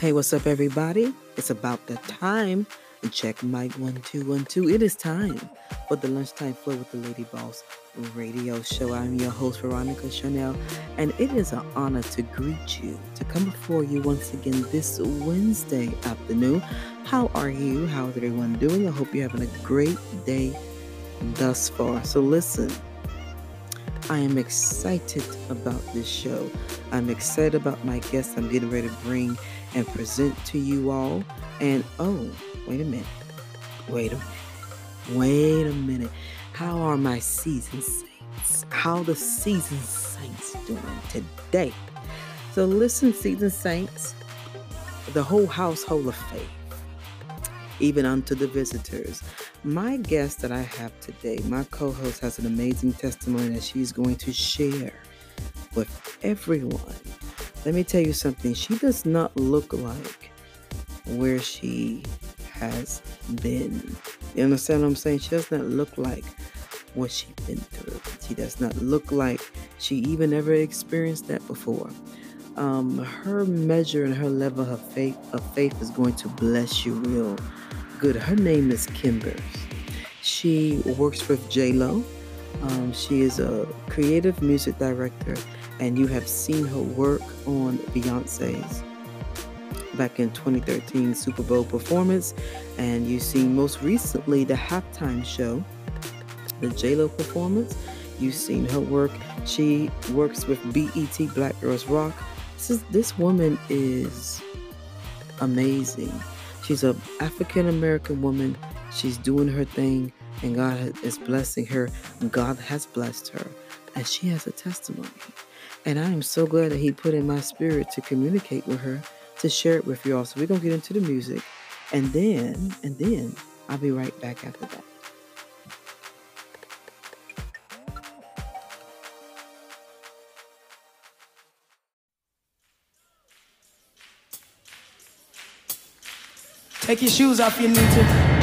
Hey, what's up, everybody? It's about that time. To check one two. It is time for the lunchtime flow with the Lady Boss radio show. I'm your host, Veronica Charnell, and it is an honor to greet you, to come before you once again this Wednesday afternoon. How are you? How is everyone doing? I hope you're having a great day thus far. So, listen, I am excited about this show. I'm excited about my guests I'm getting ready to bring and present to you all. And oh, wait a minute. Wait a minute. Wait a minute. How are my season saints? How the season saints doing today? So listen, season saints, the whole household of faith, even unto the visitors. My guest that I have today, my co-host, has an amazing testimony that she's going to share with everyone. Let me tell you something. She does not look like where she has been. You understand what I'm saying? She does not look like what she's been through. She does not look like she even ever experienced that before. Um, her measure and her level of faith of faith is going to bless you real good. Her name is Kim Burse. She works with J Lo. Um, she is a creative music director, and you have seen her work on Beyonce's back in 2013 Super Bowl performance, and you've seen most recently the halftime show, the J-Lo performance. You've seen her work. She works with BET Black Girls Rock. This is this woman is amazing. She's an African American woman. She's doing her thing, and God is blessing her. God has blessed her, and she has a testimony. And I am so glad that He put in my spirit to communicate with her to share it with you all. So we're gonna get into the music, and then and then I'll be right back after that. Take your shoes off, if you need to.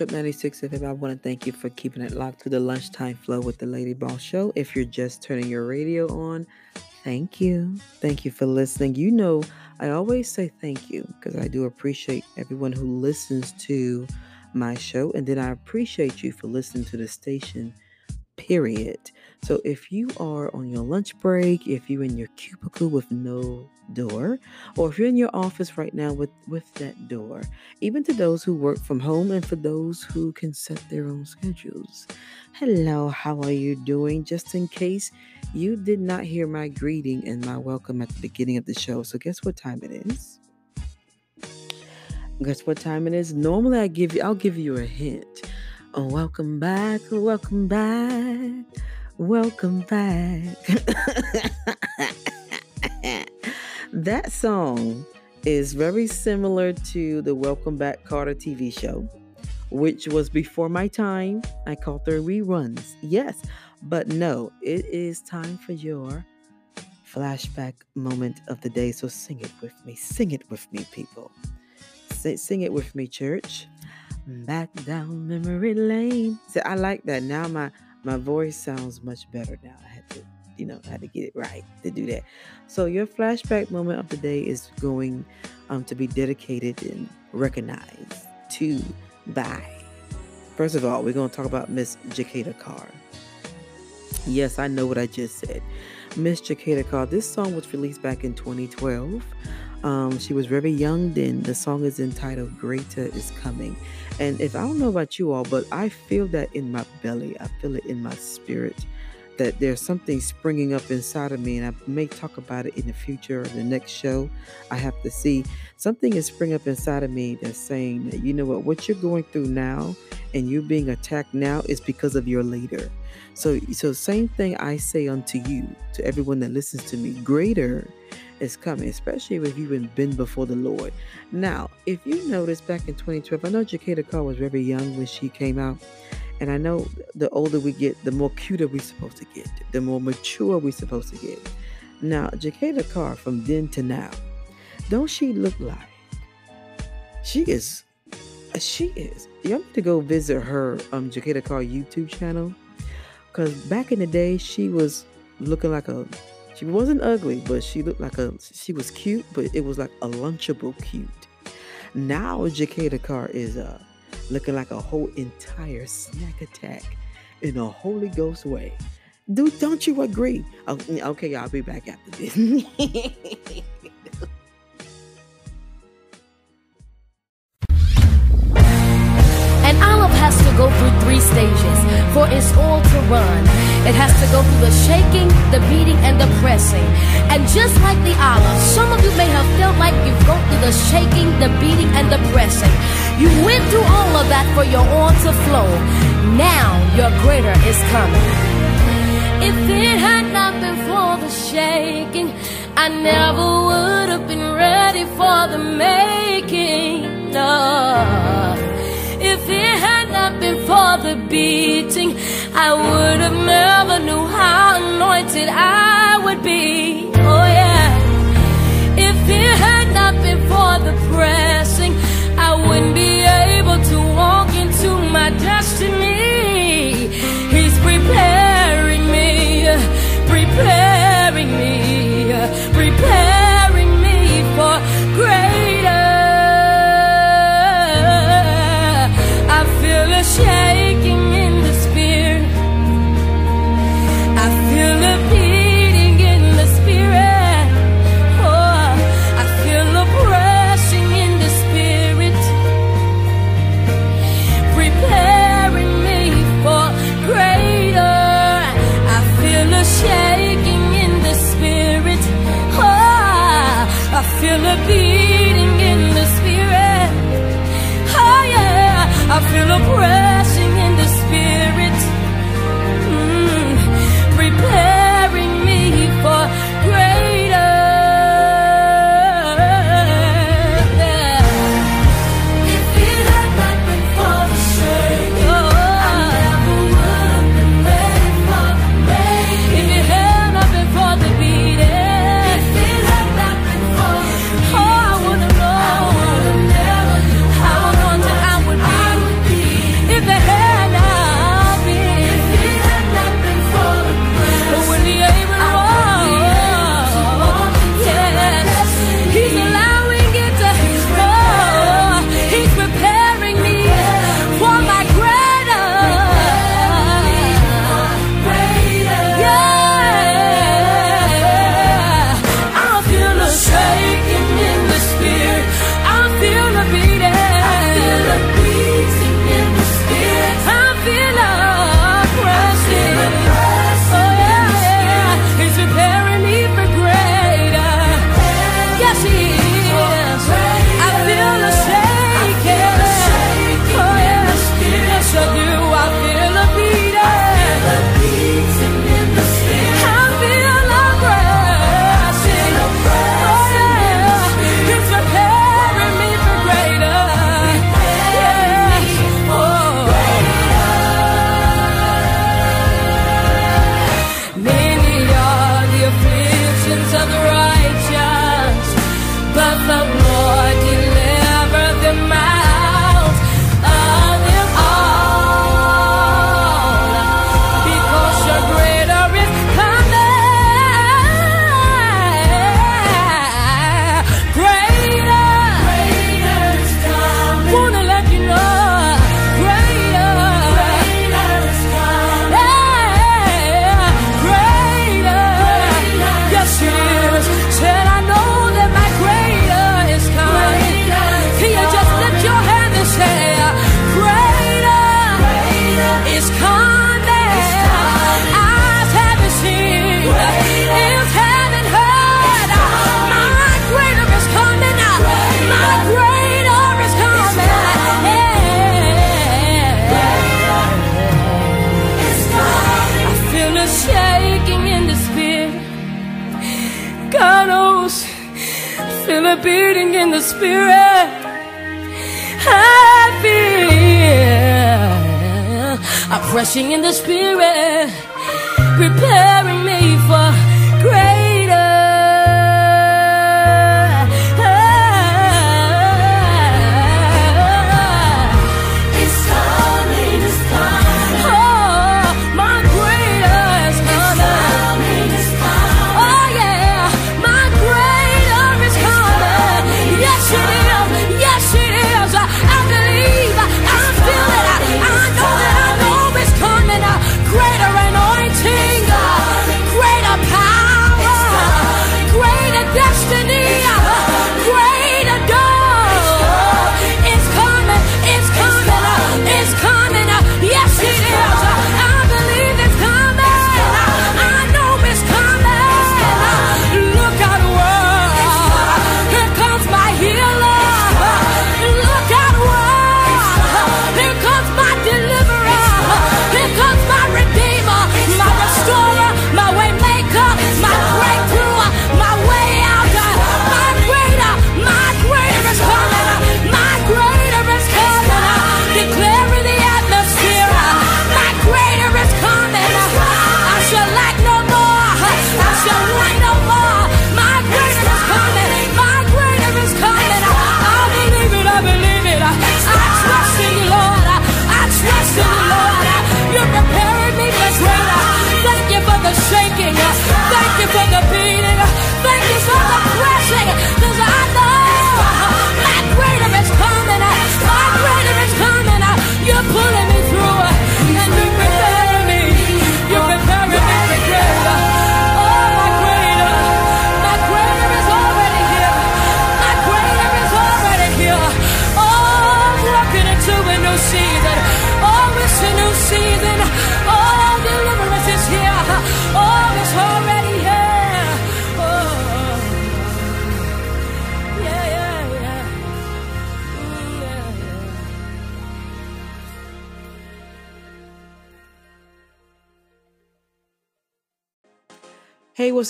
I 96 FM. I want to thank you for keeping it locked to the lunchtime flow with the Lady Boss Show. If you're just turning your radio on, thank you. Thank you for listening. You know, I always say thank you because I do appreciate everyone who listens to my show. And then I appreciate you for listening to the station, period. So if you are on your lunch break, if you're in your cubicle with no door, or if you're in your office right now with, with that door, even to those who work from home and for those who can set their own schedules. Hello, how are you doing? Just in case you did not hear my greeting and my welcome at the beginning of the show. So guess what time it is? Guess what time it is? Normally I give you I'll give you a hint. Oh, welcome back, welcome back, welcome back. that song is very similar to the Welcome Back Kotter TV show, which was before my time. I called their reruns. Yes, but no, it is time for your flashback moment of the day. So sing it with me. Sing it with me, people. Sing, sing it with me, church. Back down memory lane. See, I like that. Now my my voice sounds much better now. You know, I had to get it right to do that. So your flashback moment of the day is going um, to be dedicated and recognized to by. First of all, we're going to talk about Miss Jekalyn Carr. Yes, I know what I just said. Miss Jekalyn Carr. This song was released back in 2012. Um, she was very young then. The song is entitled Greater is Coming. And if I don't know about you all, but I feel that in my belly, I feel it in my spirit that there's something springing up inside of me. And I may talk about it in the future or the next show. I have to see something is springing up inside of me that's saying that, you know what, what you're going through now and you're being attacked now is because of your leader. So, so same thing I say unto you, to everyone that listens to me, greater is coming, especially if you've been, been before the Lord. Now, if you notice back in 2012, I know Jekalyn Carr was very young when she came out. And I know the older we get, the more cuter we're supposed to get, the more mature we're supposed to get. Now, Jekalyn Carr, from then to now, don't she look like she is? She is. Y'all need to go visit her um Jekalyn Carr YouTube channel, because back in the day she was looking like a she wasn't ugly, but she looked like a she was cute, but it was like a lunchable cute. Now Jekalyn Carr is uh looking like a whole entire snack attack in a Holy Ghost way. Dude, don't you agree? Oh, okay, I'll be back after this. Has to go through three stages for its oil to run. It has to go through the shaking, the beating, and the pressing. And just like the olive, some of you may have felt like you've gone through the shaking, the beating, and the pressing. You went through all of that for your oil to flow. Now your greater is coming. If it had not been for the shaking, I never would have been ready for the making. No. If it had not been for the beating, I would have never knew how anointed I would be. Oh yeah. If it had not been for the pressing, destiny.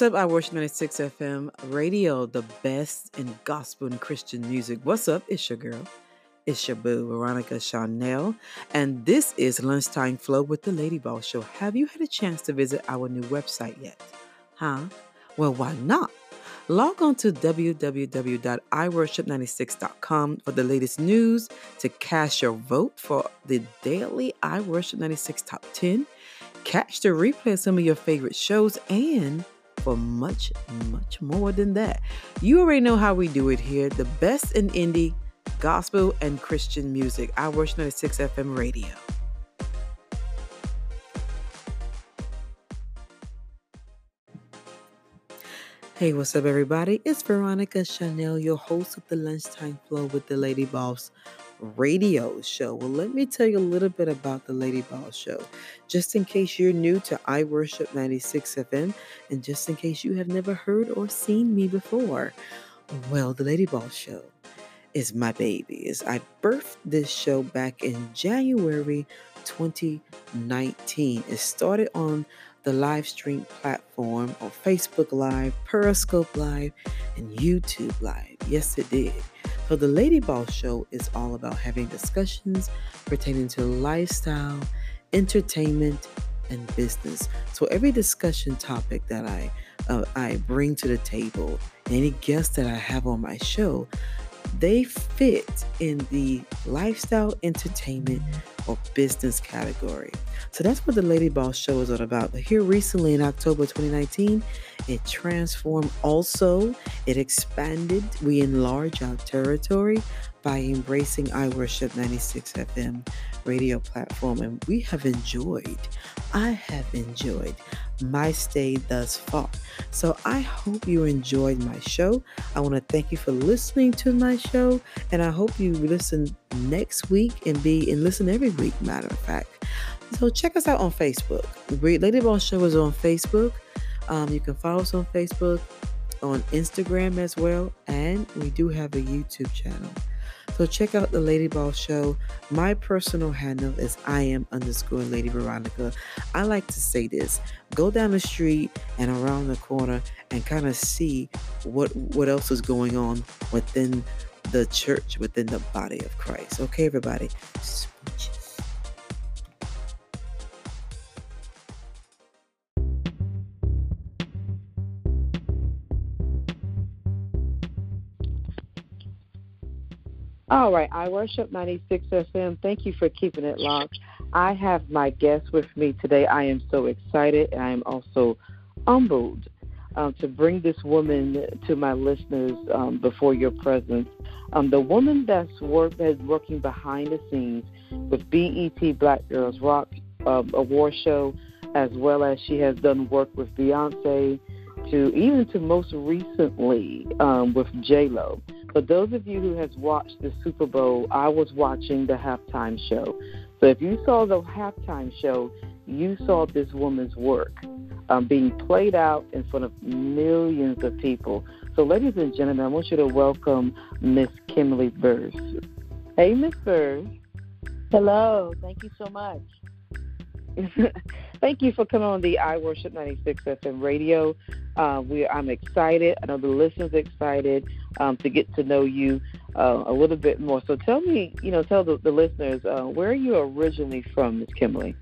What's up? I worship 96 FM radio, the best in gospel and Christian music. What's up? It's your girl. It's your boo, Veronica Charnell. And this is Lunchtime Flow with the Lady Boss Show. Have you had a chance to visit our new website yet? Huh? Well, why not? Log on to www.iworship96.com for the latest news, to cast your vote for the daily I Worship 96 Top 10, catch the replay of some of your favorite shows, and for much, much more than that. You already know how we do it here the best in indie, gospel, and Christian music. I worship 96 FM radio. Hey, what's up, everybody? It's Veronica Charnell, your host of the Lunchtime Flow with the Lady Boss radio show. Well, let me tell you a little bit about the Lady Boss show, just in case you're new to I Worship 96 FM, and just in case you have never heard or seen me before. Well, the Lady Boss show is my baby. I birthed this show back in January 2019. It started on the live stream platform on Facebook Live, Periscope Live, and YouTube Live. Yes, it did. So, the Lady Boss Show is all about having discussions pertaining to lifestyle, entertainment, and business. So, every discussion topic that I uh, I bring to the table, any guests that I have on my show, they fit in the lifestyle, entertainment, or business category. So that's what the Lady Boss Show is all about. Here recently in October 2019, it transformed also, it expanded, we enlarged our territory by embracing I Worship 96 FM radio platform. And we have enjoyed, I have enjoyed my stay thus far. So I hope you enjoyed my show. I want to thank you for listening to my show. And I hope you listen next week and be and listen every week, matter of fact. So check us out on Facebook. Lady Boss Show is on Facebook. Um, you can follow us on Facebook, on Instagram as well, and we do have a YouTube channel. So check out the Lady Boss Show. My personal handle is I am underscore Lady Veronica. I like to say this: go down the street and around the corner and kind of see what what else is going on within the church, within the body of Christ. Okay, everybody. All right, I worship 96 FM. Thank you for keeping it locked. I have my guest with me today. I am so excited and I am also humbled um, to bring this woman to my listeners um, before your presence. Um, the woman that's work, that's working behind the scenes with BET Black Girls Rock uh, Award Show, as well as she has done work with Beyonce, to even to most recently um, with J Lo. For those of you who has watched the Super Bowl, I was watching the halftime show. So if you saw the halftime show, you saw this woman's work um, being played out in front of millions of people. So, ladies and gentlemen, I want you to welcome Miss Kimberly Burse. Hey, Miss Burrs. Hello. Thank you so much. Thank you for coming on the I Worship 96 FM radio. Uh, we, I'm excited. I know the listeners are excited um, to get to know you uh, a little bit more. So tell me, you know, tell the, the listeners, uh, where are you originally from, Miss Kimberly?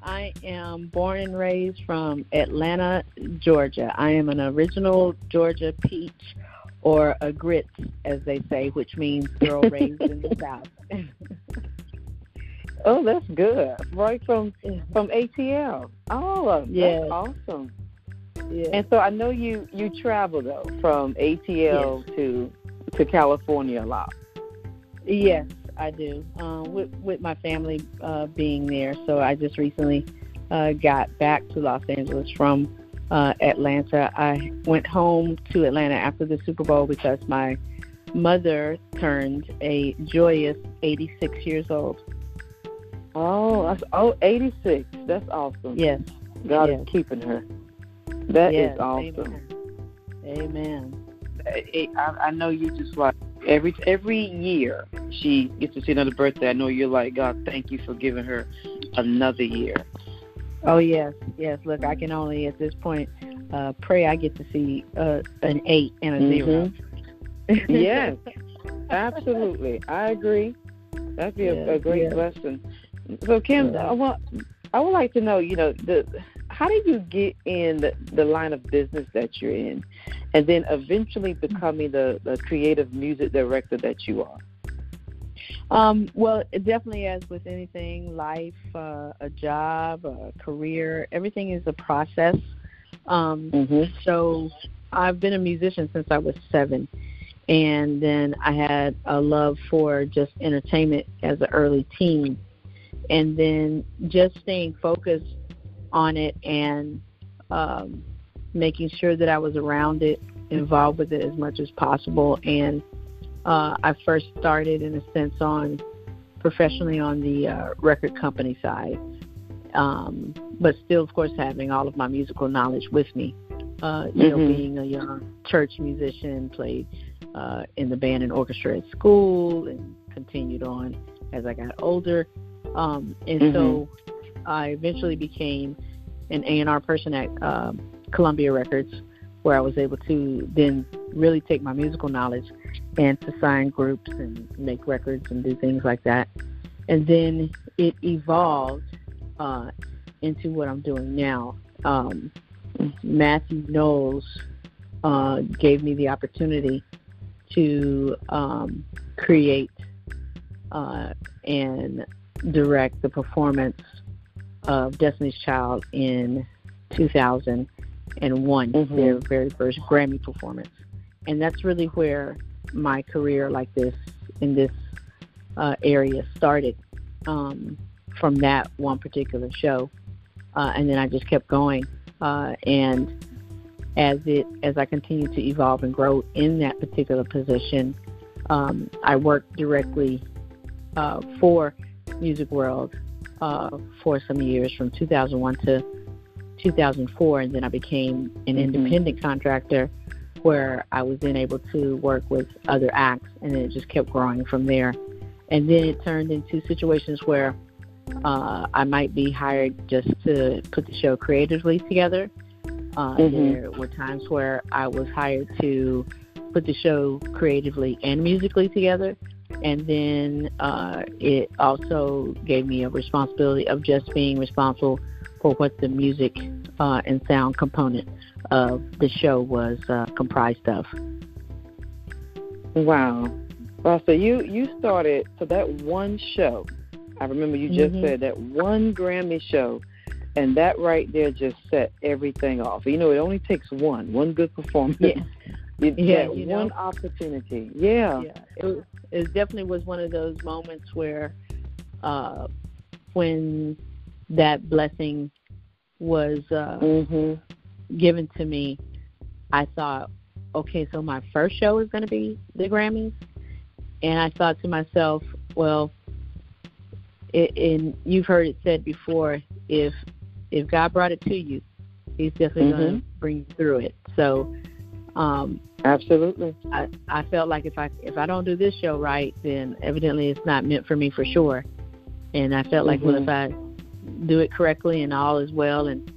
I am born and raised from Atlanta, Georgia. I am an original Georgia peach or a grits, as they say, which means girl raised in the South. oh, that's good. Right from from ATL. Oh, that's yes. awesome. Yeah. And so I know you you travel though from ATL yes. to to California a lot. Yes, I do. Um, with with my family uh, being there, so I just recently uh, got back to Los Angeles from uh, Atlanta. I went home to Atlanta after the Super Bowl because my mother turned a joyous 86 years old. Oh, that's oh 86. That's awesome. Yes. God yes. is keeping her. That yes, is awesome. Amen. I, I know you just like every every year she gets to see another birthday. I know you're like God. Thank you for giving her another year. Oh yes, yes. Look, I can only at this point uh, pray I get to see uh, an eight and a mm-hmm. zero. yes, absolutely. I agree. That'd be yeah, a, a, great yeah. blessing. So, Kim, yeah. I want I would like to know, you know, the how do you get in the, the line of business that you're in, and then eventually becoming the, the creative music director that you are? Um, well, definitely, as with anything, life, uh, a job, a career, everything is a process. Um, mm-hmm. So I've been a musician since I was seven. And then I had a love for just entertainment as an early teen. And then just staying focused on it and um, making sure that I was around it, involved with it as much as possible. And uh, I first started, in a sense, on professionally on the uh, record company side, um, but still, of course, having all of my musical knowledge with me. Uh, you mm-hmm. know, being a young church musician, played uh, in the band and orchestra at school, and continued on as I got older. Um, and mm-hmm. so, I eventually became an A&R person at uh, Columbia Records, where I was able to then really take my musical knowledge and to sign groups and make records and do things like that. And then it evolved uh, into what I'm doing now. Um, Matthew Knowles uh, gave me the opportunity to um, create uh, and direct the performance of Destiny's Child in 2001, mm-hmm. their very first Grammy performance. And that's really where my career like this in this uh, area started um, from that one particular show. Uh, and then I just kept going. Uh, and as it as I continued to evolve and grow in that particular position, um, I worked directly uh, for Music World uh, for some years, from 2001 to 2004, and then I became an mm-hmm. independent contractor where I was then able to work with other acts, and then it just kept growing from there. And then it turned into situations where uh, I might be hired just to put the show creatively together. Uh, mm-hmm. There were times where I was hired to put the show creatively and musically together. And then uh, it also gave me a responsibility of just being responsible for what the music uh, and sound component of the show was uh, comprised of. Wow. Well, so you you started so that one show. I remember you just mm-hmm. said that one Grammy show, and that right there just set everything off. You know, it only takes one, one good performance. Yeah. You, yeah, you one know, opportunity. Yeah. Yeah. It, it definitely was one of those moments where, uh, when that blessing was uh, mm-hmm. given to me, I thought, okay, so my first show is going to be the Grammys, and I thought to myself, well, it, and you've heard it said before, if if God brought it to you, He's definitely mm-hmm. going to bring you through it. So, um, absolutely, I I felt like if I if I don't do this show right, then evidently it's not meant for me for sure. And I felt like, mm-hmm. well, if I do it correctly and all is well and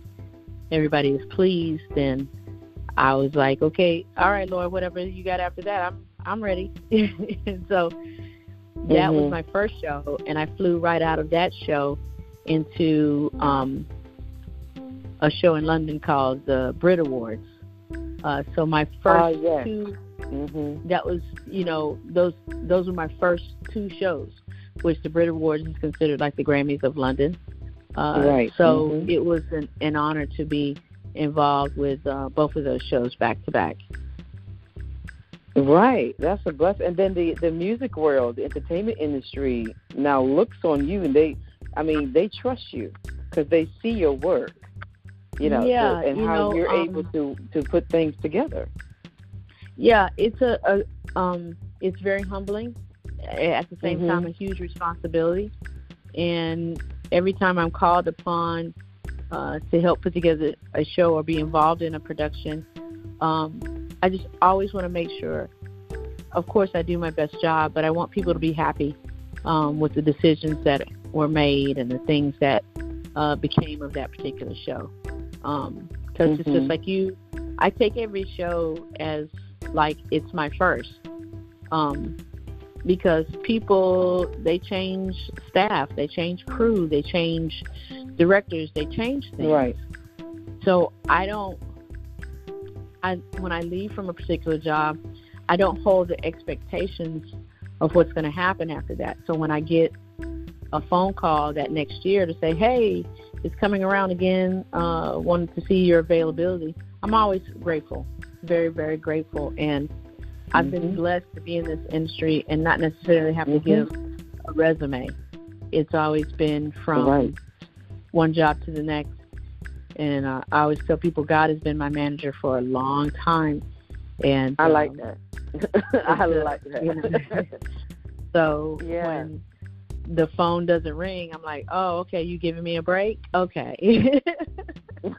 everybody is pleased, then I was like, okay, all right, Lord, whatever you got after that, I'm I'm ready. and so that mm-hmm. was my first show, and I flew right out of that show into um, a show in London called the Brit Awards. Uh, so my first uh, yes. 2 mm-hmm. that was you know those those were my first two shows, which the Brit Awards is considered like the Grammys of London. Uh, right. So mm-hmm. it was an, an honor to be involved with uh, both of those shows back to back. Right, that's a blessing. And then the the music world, the entertainment industry now looks on you, and they, I mean, they trust you because they see your work, you know, yeah, and you how know, you're um, able to to put things together. Yeah, it's a, a um, it's very humbling. At the same mm-hmm. time, a huge responsibility, and every time I'm called upon uh, to help put together a show or be involved in a production, um, I just always want to make sure. Of course, I do my best job, but I want people to be happy um, with the decisions that were made and the things that uh, became of that particular show. Because um, mm-hmm. it's just mm-hmm. like you, I take every show as like it's my first. Um, because people they change staff, they change crew, they change directors, they change things. Right. So I don't. I when I leave from a particular job, I don't hold the expectations of what's going to happen after that. So when I get a phone call that next year to say, "Hey, it's coming around again. Uh, wanted to see your availability." I'm always grateful, very, very grateful, and I've mm-hmm. been blessed to be in this industry and not necessarily have mm-hmm. to give a resume. It's always been from right. one job to the next, and uh, I always tell people God has been my manager for a long time, and I like um, that. I like that. so yeah. when the phone doesn't ring, I'm like, oh, okay, you giving me a break? Okay. well,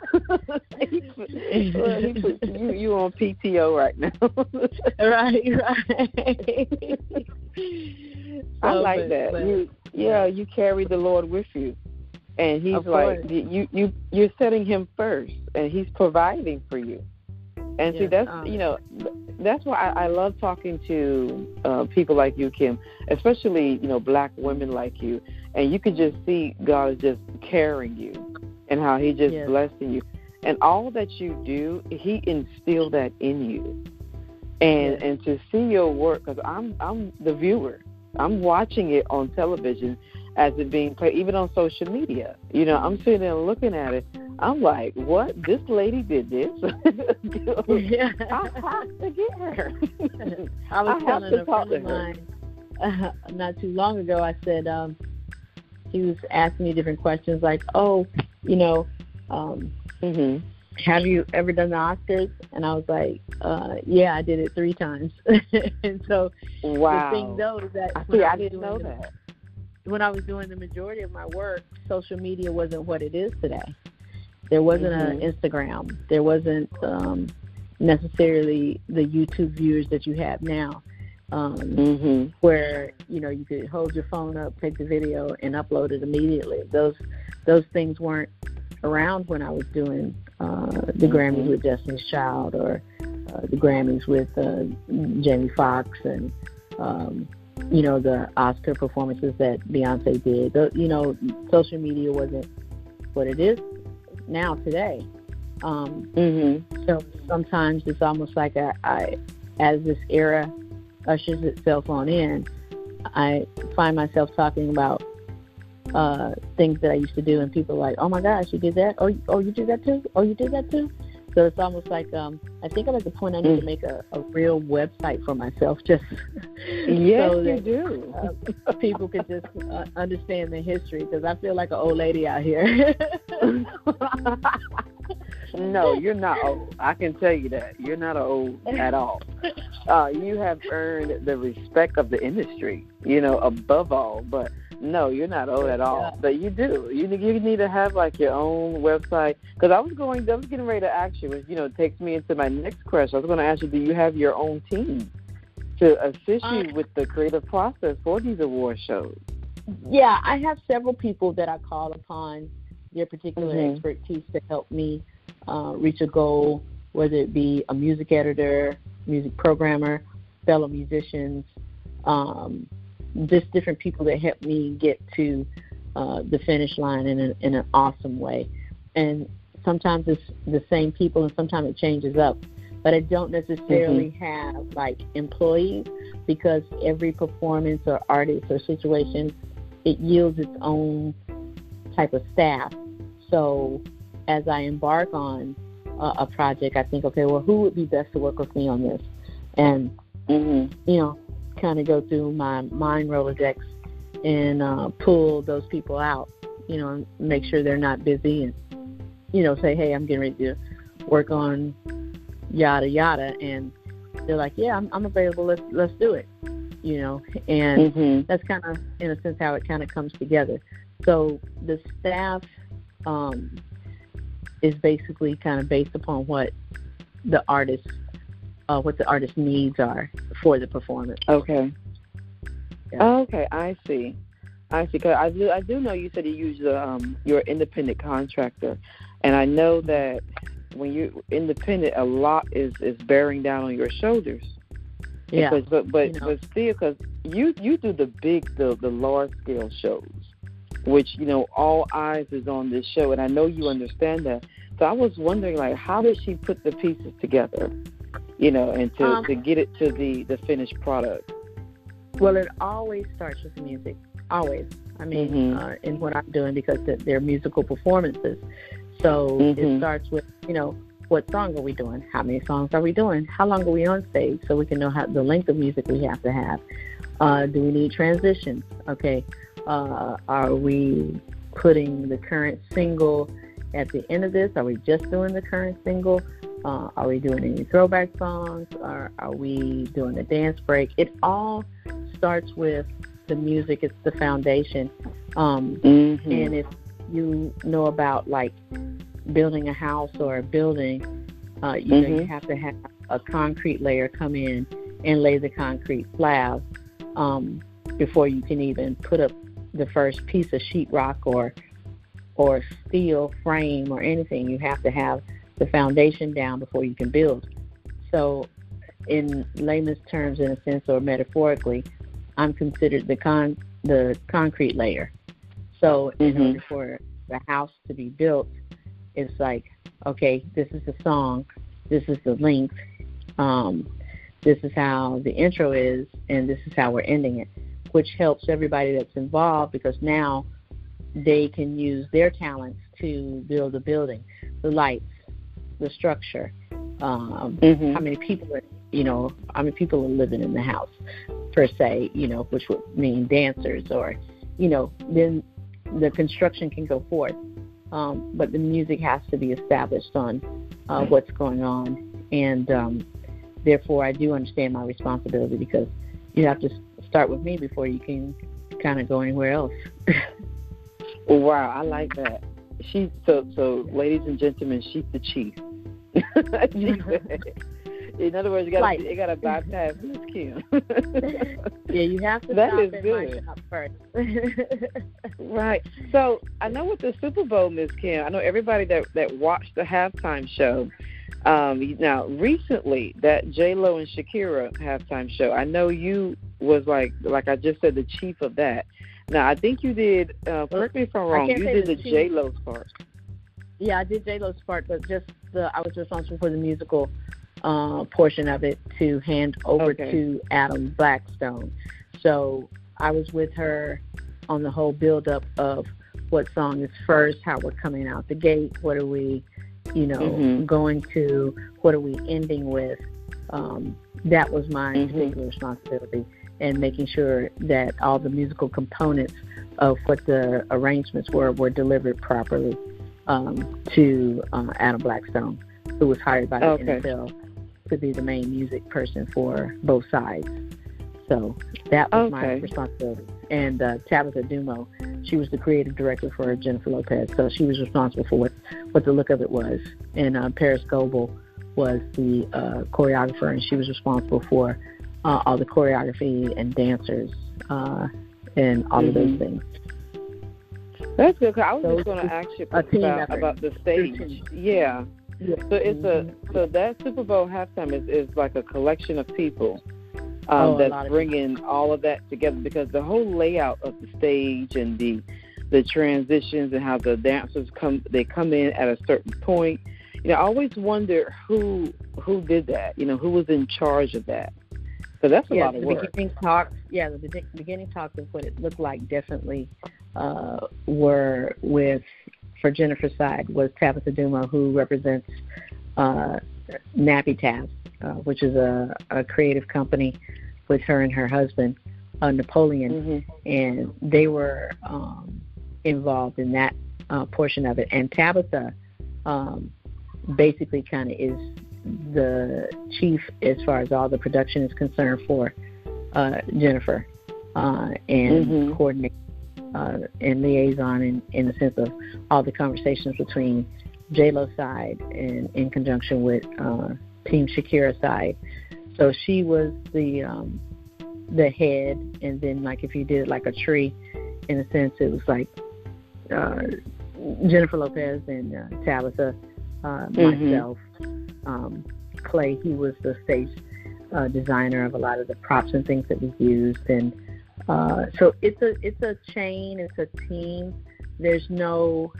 he put you you on PTO right now. right, right. so, I like but, that. But, you, yeah, you carry the Lord with you, and He's like you you you're setting Him first, and He's providing for you. And see, that's um, you know, that's why I, I love talking to uh, people like you, Kim, especially you know black women like you, and you can just see God is just carrying you, and how He just yes. blessing you, and all that you do, He instilled that in you, and yes. and to see your work, because I'm I'm the viewer, I'm watching it on television as it being played, even on social media. You know, I'm sitting there looking at it. I'm like, what? This lady did this? yeah. I have to get her. I was I telling a friend of mine uh, not too long ago. I said um, he was asking me different questions, like, oh, you know, um, mm-hmm. have you ever done the Oscars? And I was like, uh, yeah, I did it three times. and so wow. the thing though is that I, see, I didn't know that when I was doing the majority of my work, social media wasn't what it is today. There wasn't mm-hmm. an Instagram. There wasn't um, necessarily the YouTube viewers that you have now, um, mm-hmm. where you know you could hold your phone up, take the video, and upload it immediately. Those those things weren't around when I was doing uh, the mm-hmm. Grammys with Destiny's Child or uh, the Grammys with uh, Jamie Foxx and um, you know, the Oscar performances that Beyonce did. The, you know, social media wasn't what it is now today. Um, mm-hmm. So sometimes it's almost like I, I, as this era ushers itself on in, I find myself talking about uh, things that I used to do, and people are like, "Oh my gosh, you did that? Oh, oh, you did that too? Oh, you did that too?" So it's almost like um, I think I'm at the point I need to make a, a real website for myself, just yes, so that, you do. Uh, people can just uh, understand the history because I feel like an old lady out here. no, you're not old. I can tell you that you're not old at all. Uh, you have earned the respect of the industry, you know, above all. But no, you're not old at all. But you do. You you need to have like your own website. Because I was going, I was getting ready to ask you. Which, you know, takes me into my next question. I was going to ask you, do you have your own team to assist you um, with the creative process for these award shows? Yeah, I have several people that I call upon their particular mm-hmm. expertise to help me uh, reach a goal, whether it be a music editor, music programmer, fellow musicians. Um, just different people that help me get to uh, the finish line in, a, in an awesome way. And sometimes it's the same people, and sometimes it changes up. But I don't necessarily mm-hmm. have like employees because every performance or artist or situation it yields its own type of staff. So as I embark on uh, a project, I think, okay, well, who would be best to work with me on this? And mm-hmm. you know, kind of go through my mind Rolodex and uh, pull those people out, you know, and make sure they're not busy and, you know, say, hey, I'm getting ready to work on yada yada. And they're like, yeah, I'm, I'm available. Let's, let's do it, you know, and mm-hmm. that's kind of, in a sense, how it kind of comes together. So the staff um, is basically kind of based upon what the artist uh, what the artist's needs are for the performance. Okay. Yeah. Okay, I see. I see. Cause I do. I do know you said you use um, your independent contractor, and I know that when you're independent, a lot is is bearing down on your shoulders. Yeah. Because, but but you know. but still, because you you do the big the the large scale shows, which you know all eyes is on this show, and I know you understand that. So I was wondering, like, how did she put the pieces together, you know, and to Um, to get it to the the finished product? Well, it always starts with music. Always. I mean, Mhm. uh, in what I'm doing because they're musical performances. So Mhm. it starts with, you know, what song are we doing? How many songs are we doing? How long are we on stage? So we can know how the length of music we have to have. Uh, do we need transitions? Okay. Uh, are we putting the current single at the end of this? Are we just doing the current single? Uh, are we doing any throwback songs? Or are we doing a dance break? It all starts with the music. It's the foundation. Um, Mm-hmm. and if you know about like building a house or a building, uh, you know you Mhm. have to have a concrete layer come in and lay the concrete slab um, before you can even put up the first piece of sheetrock or or steel frame or anything. You have to have the foundation down before you can build. So, in layman's terms, in a sense, or metaphorically, I'm considered the con the concrete layer. So, in Mhm. order for the house to be built, it's like, okay, this is the song, this is the length, um, this is how the intro is, and this is how we're ending it, which helps everybody that's involved because now they can use their talents to build a building, the lights, the structure, um, Mhm. how many people are, you know, how many people are living in the house per se, you know, which would mean dancers or, you know, then the construction can go forth. Um, but the music has to be established on uh, what's going on, and um, therefore I do understand my responsibility because you have to start with me before you can kind of go anywhere else. Wow, I like that. She's so so, ladies and gentlemen, she's the chief. She. In other words, you got to you got to bypass Miss Kim. yeah, you have to That is good. first. right. So I know with the Super Bowl, Miss Kim, I know everybody that that watched the halftime show. Um, now recently, that J Lo and Shakira halftime show. I know you was like like I just said, the chief of that. Now I think you did. Uh, correct me if I'm wrong. You did the. J Lo's part. Yeah, I did J Lo's part, but just the I was responsible for the musical uh, portion of it to hand over Okay. to Adam Blackstone. So I was with her on the whole build up of what song is first, how we're coming out the gate, what are we, you know, Mhm. going to, what are we ending with. Um, that was my Mhm. particular responsibility, and making sure that all the musical components of what the arrangements were were delivered properly um, to uh, Adam Blackstone, who was hired by the Okay. NFL to be the main music person for both sides. So that was my Okay. responsibility. And uh, Tabitha D'umo, she was the creative director for Jennifer Lopez, so she was responsible for what, what the look of it was. And uh, Paris Goebel was the uh, choreographer, and she was responsible for uh, all the choreography and dancers uh, and all of those Mhm. things. That's good. 'cause I was So just going to ask you about, about the stage. Yeah. Yeah. So it's a so that Super Bowl halftime is, is like a collection of people um, Oh, that's bringing all of that together because the whole layout of the stage and the the transitions and how the dancers come they come in at a certain point. You know, I always wonder who who did that. You know, who was in charge of that. So that's a yeah, lot of the work. beginning talks. Yeah, the beginning talks of what it looked like definitely uh, were with for Jennifer's side was Tabitha D'umo, who represents uh, Nappy Tabs, uh, which is a, a creative company with her and her husband, uh, Napoleon, hmm and they were um, involved in that uh, portion of it. And Tabitha um, basically kind of is the chief as far as all the production is concerned for uh, Jennifer uh, and Mhm. coordinate uh, and liaison in, in the sense of all the conversations between J-Lo side and in conjunction with uh, Team Shakira side. So she was the um, the head, and then like if you did like a tree, in a sense, it was like uh, Jennifer Lopez and uh, Tabitha, uh, Mhm. myself, um, Clay. He was the stage uh, designer of a lot of the props and things that we used, and uh, so it's a it's a chain, it's a team. There's no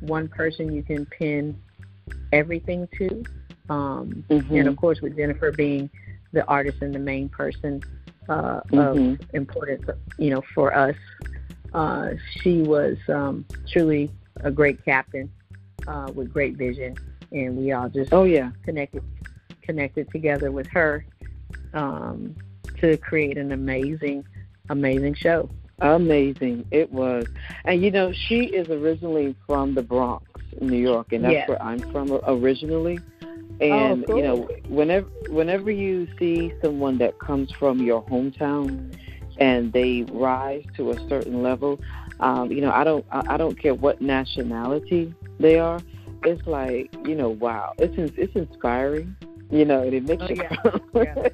one person you can pin everything to. Um, Mhm. and of course with Jennifer being the artist and the main person uh, Mhm. of importance, you know, for us, uh, she was um, truly a great captain uh, with great vision, and we all just Oh yeah. connected connected together with her um, to create an amazing, amazing show. Amazing. It was. And you know, she is originally from the Bronx, New York, and that's Yes. where I'm from originally. And Oh, cool. you know, whenever whenever you see someone that comes from your hometown and they rise to a certain level, um, you know, I don't I I don't care what nationality they are. It's like, you know, wow. It's it's inspiring. You know, and it makes Oh, you yeah.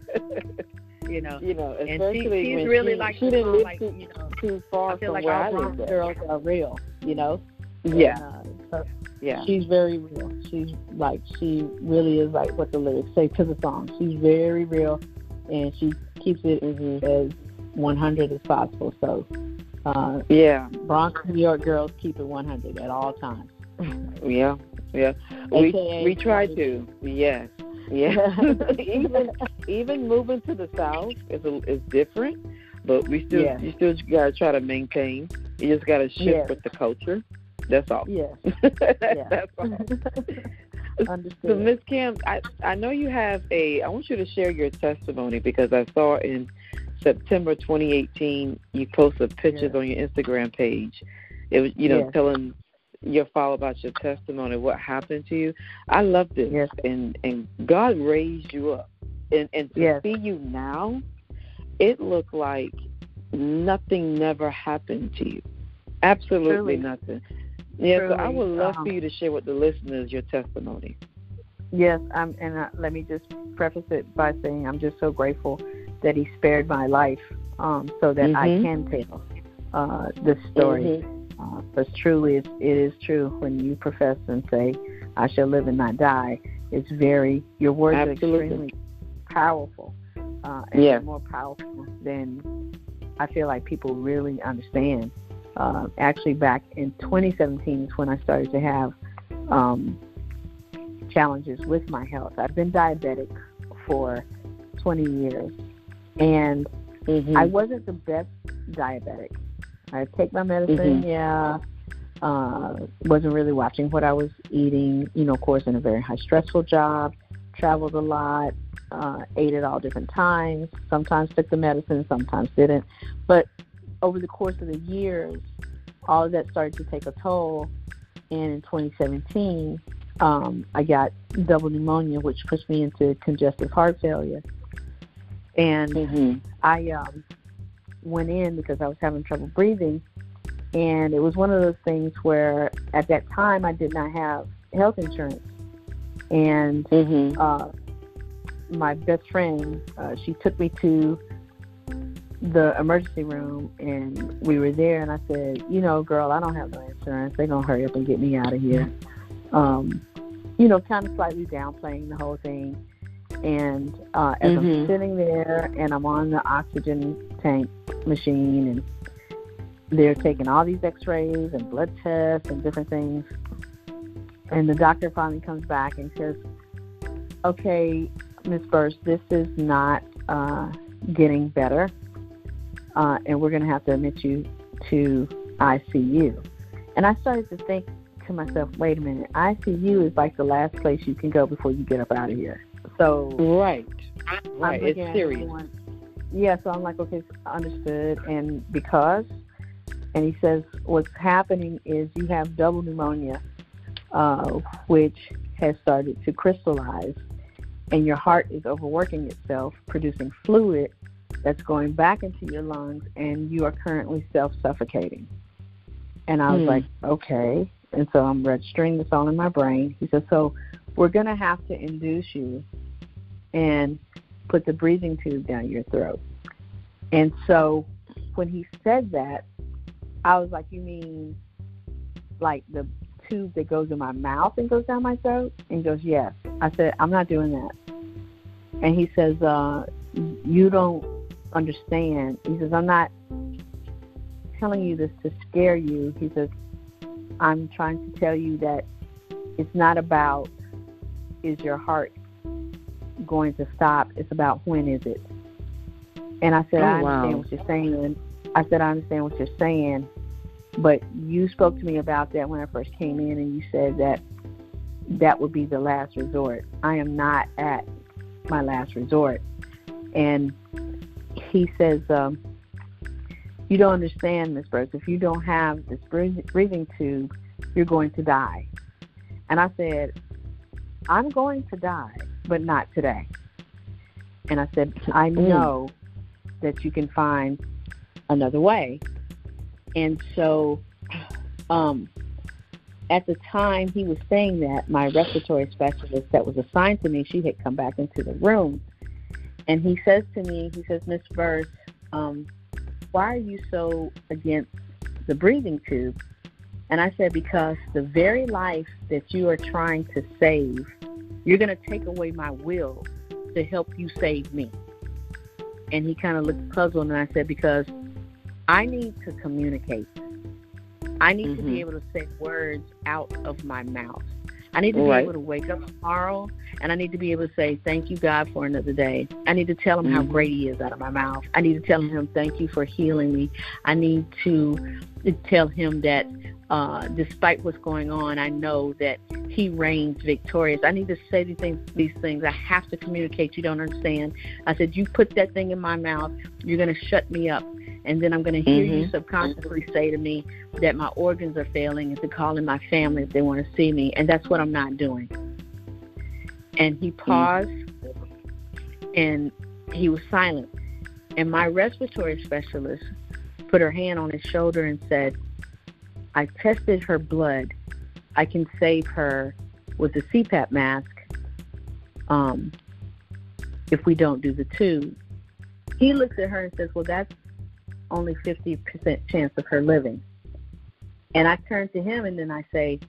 You know, you know, and she, she's when really she, like she didn't live like too, you know. too far I feel from like where all I at. girls are real, you know. Yeah, And, uh, so yeah. she's very real. She's like she really is like what the lyrics say to the song. She's very real, and she keeps it hmm as 100 as possible. So, uh, Yeah, Bronx, New York girls keep it 100 at all times. yeah, yeah. We AKA we try to. Yes, yeah. even even moving to the south is a, is different, but we still Yes. you still gotta try to maintain. You just gotta shift Yes. with the culture. That's all. yes, That's all. So understood. Miss Kim, I I know you have a. I want you to share your testimony because I saw in September 2018 you posted pictures Yeah. on your Instagram page. It was you know Yes. telling your follow about your testimony, what happened to you. I love this, Yes. and and God raised you up, and and to Yes. see you now, it looked like nothing never happened to you. Absolutely Truly. nothing. Yeah, so I would love um, for you to share with the listeners your testimony. Yes, um, and uh, let me just preface it by saying I'm just so grateful that he spared my life um, so that I Mhm. can tell uh, this story. Mhm. Because truly, it's, it is true when you profess and say, "I shall live and not die." It's very your words Absolutely. are extremely powerful, uh, and Yeah. more powerful than I feel like people really understand. Uh, actually, back in 2017 is when I started to have um, challenges with my health. I've been diabetic for 20 years, and Mhm. I wasn't the best diabetic. I take my medicine, Mhm. yeah. Uh, wasn't really watching what I was eating. You know, of course, in a very high stressful job. Traveled a lot. Uh, ate at all different times. Sometimes took the medicine, sometimes didn't. But over the course of the years, all of that started to take a toll. And in 2017, um, I got double pneumonia, which pushed me into congestive heart failure. And Mhm. I um, went in because I was having trouble breathing, and it was one of those things where at that time I did not have health insurance, and Mhm. uh, my best friend uh, she took me to the emergency room, and we were there, and I said, you know, girl, I don't have no insurance. They're gonna hurry up and get me out of here. Um, you know, kind of slightly downplaying the whole thing. And uh, as I'm Mhm. sitting there and I'm on the oxygen tank machine, and they're taking all these X-rays and blood tests and different things, and the doctor finally comes back and says, "Okay, Miss Burse, this is not uh, getting better, uh, and we're going to have to admit you to ICU." And I started to think to myself, "Wait a minute, ICU is like the last place you can go before you get up out of here." So Right. I'm Right. It's serious. Yeah, so I'm like, okay, understood. And because, and he says, what's happening is you have double pneumonia, uh, which has started to crystallize, and your heart is overworking itself, producing fluid that's going back into your lungs, and you are currently self suffocating. And I was Hmm. like, okay. And so I'm registering this all in my brain. He said, so we're going to have to induce you and put the breathing tube down your throat. And so when he said that, I was like, you mean like the tube that goes in my mouth and goes down my throat? And he goes, yes. I said, I'm not doing that. And he says, uh, you don't understand. He says, I'm not telling you this to scare you. He says, I'm trying to tell you that it's not about is your heart going to stop. It's about when is it. And I said, oh, I understand wow. what you're saying. I said, I understand what you're saying, but you spoke to me about that when I first came in, and you said that that would be the last resort. I am not at my last resort. And he says, um, You don't understand, Miss Burse. If you don't have this breathing tube, you're going to die. And I said, I'm going to die, but not today. And I said, I Mm. know that you can find another way. And so, um, at the time he was saying that, my respiratory specialist that was assigned to me, she had come back into the room. And he says to me, he says, Miss Burse, um, why are you so against the breathing tube? And I said, because the very life that you are trying to save, you're going to take away my will to help you save me. And he kind of looked puzzled, and I said, because I need to communicate. I need to Mhm. be able to say words out of my mouth. I need to Right. be able to wake up tomorrow and I need to be able to say, Thank you, God, for another day. I need to tell him how Mhm. great he is out of my mouth. I need to tell him, Thank you for healing me. I need to tell him that uh, despite what's going on, I know that he reigns victorious. I need to say these things, these things. I have to communicate. You don't understand. I said, You put that thing in my mouth, you're going to shut me up. And then I'm going to hear you Mhm. subconsciously say to me that my organs are failing and to call in my family if they want to see me. And that's what I'm not doing. And he paused and he was silent. And my respiratory specialist put her hand on his shoulder and said, I tested her blood. I can save her with the CPAP mask um, if we don't do the tube. He looks at her and says, Well, that's only 50% chance of her living. And I turn to him and then I say,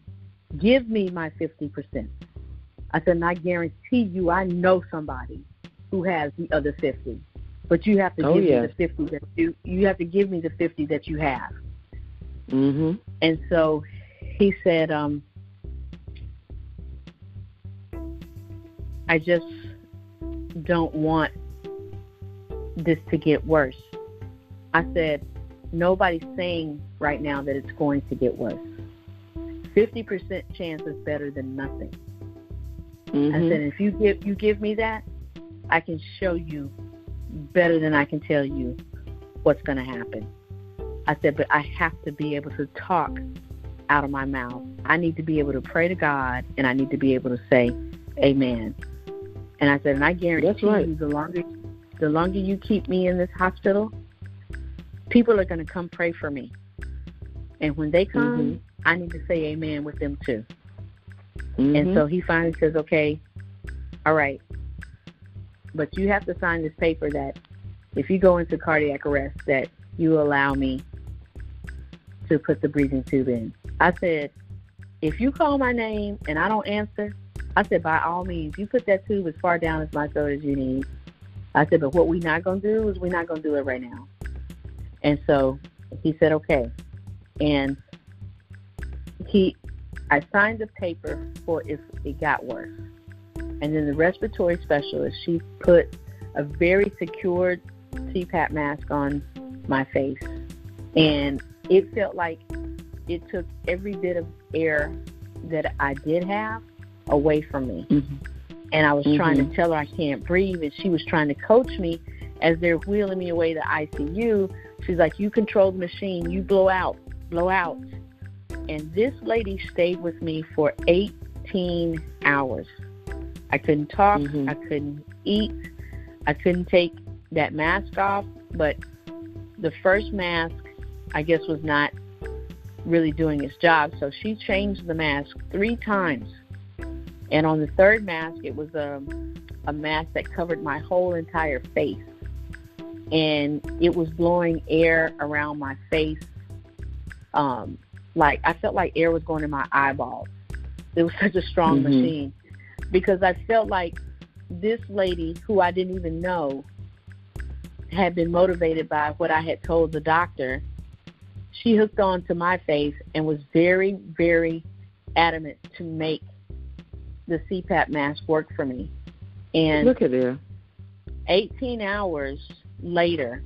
Give me my 50%. I said, and I guarantee you, I know somebody who has the other 50. But you have to Oh, give yeah. me the 50 that you, you have to give me the 50 that you have. Mhm. And so he said, um, I just don't want this to get worse. I said, nobody's saying right now that it's going to get worse. 50% chance is better than nothing. I Mhm. said, if you give you give me that, I can show you better than I can tell you what's going to happen. I said, but I have to be able to talk out of my mouth. I need to be able to pray to God, and I need to be able to say, Amen. And I said, and I guarantee That's right. you, the longer the longer you keep me in this hospital, people are going to come pray for me. And when they come, Mhm. I need to say Amen with them too. Mhm. And so he finally says, okay, all right, but you have to sign this paper that if you go into cardiac arrest, that you allow me to put the breathing tube in. I said, if you call my name and I don't answer, I said, by all means, you put that tube as far down as my throat as you need. I said, but what we're not going to do is we're not going to do it right now. And so he said, okay. And he, I signed the paper for if it got worse. And then the respiratory specialist, she put a very secured CPAP mask on my face. And it felt like it took every bit of air that I did have away from me. Mhm. And I was trying Mhm. to tell her I can't breathe, and she was trying to coach me as they're wheeling me away to ICU. She's like, You control the machine, you blow out, blow out. And this lady stayed with me for 18 hours. I couldn't talk, Mhm. I couldn't eat, I couldn't take that mask off, but the first mask, I guess, was not really doing its job. So she changed the mask three times. And on the third mask, it was a, a mask that covered my whole entire face. And it was blowing air around my face um, like I felt like air was going in my eyeballs. It was such a strong Mhm. machine because I felt like this lady who I didn't even know had been motivated by what I had told the doctor. She hooked on to my face and was very, very adamant to make the CPAP mask work for me. And Look at there. 18 hours later,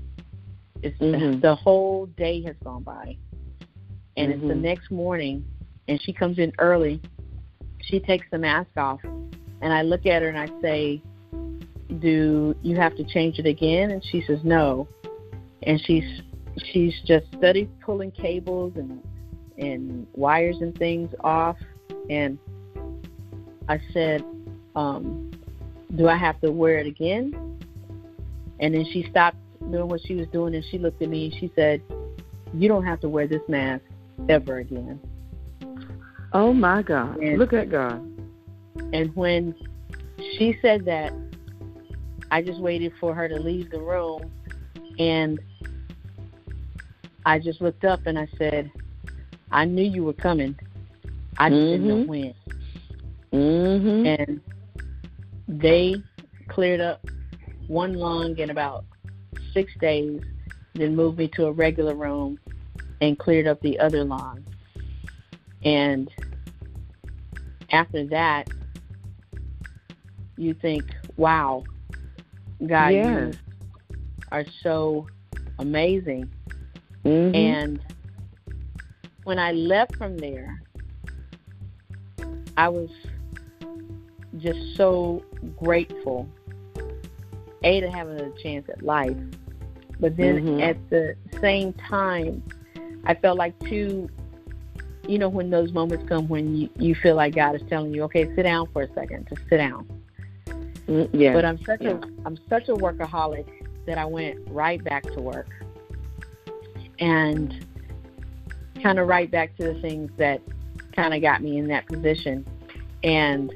it's Mhm. the whole day has gone by, and it's the Mhm. next morning, and she comes in early. She takes the mask off, and I look at her and I say, "Do you have to change it again?" And she says, "No," and she's she's just studied pulling cables and and wires and things off, and I said, um, "Do I have to wear it again?" And then she stopped doing what she was doing and she looked at me and she said, You don't have to wear this mask ever again. Oh my God. And- Look at God. And when she said that, I just waited for her to leave the room and I just looked up and I said, I knew you were coming. I just didn't know Mhm. when. Mhm. and they cleared up one lung in about six days, then moved me to a regular room and cleared up the other lung. And after that, you think, wow, God, Yes. you are so amazing. Mhm. And when I left from there, I was just so grateful, A, to have a chance at life, but then Mhm. at the same time, I felt like, too, you know, when those moments come when you, you feel like God is telling you, okay, sit down for a second, just sit down. Mm, yeah. But I'm such Yeah. a I'm such a workaholic that I went right back to work and kind of right back to the things that kind of got me in that position. And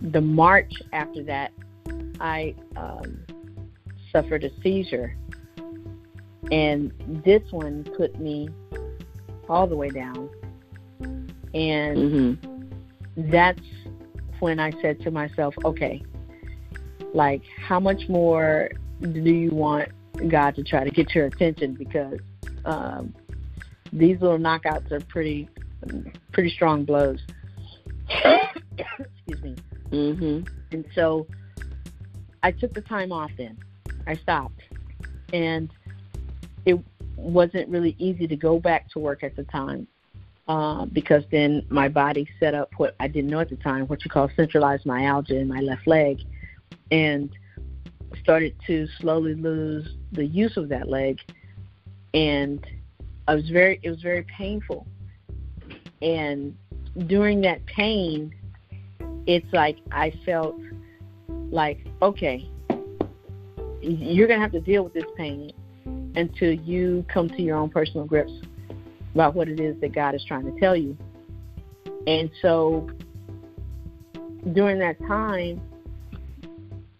the March after that, I um, suffered a seizure, and this one put me all the way down. And Mhm. that's when I said to myself, okay, like, how much more do you want God to try to get your attention? Because um, these little knockouts are pretty, pretty strong blows. Excuse me. Mhm. And so I took the time off then. I stopped. And it wasn't really easy to go back to work at the time uh, because then my body set up what I didn't know at the time, what you call centralized myalgia in my left leg, and started to slowly lose the use of that leg. And I was very, it was very painful. And during that pain, it's like I felt like, okay, you're to have to deal with this pain until you come to your own personal grips about what it is that God is trying to tell you. And so during that time,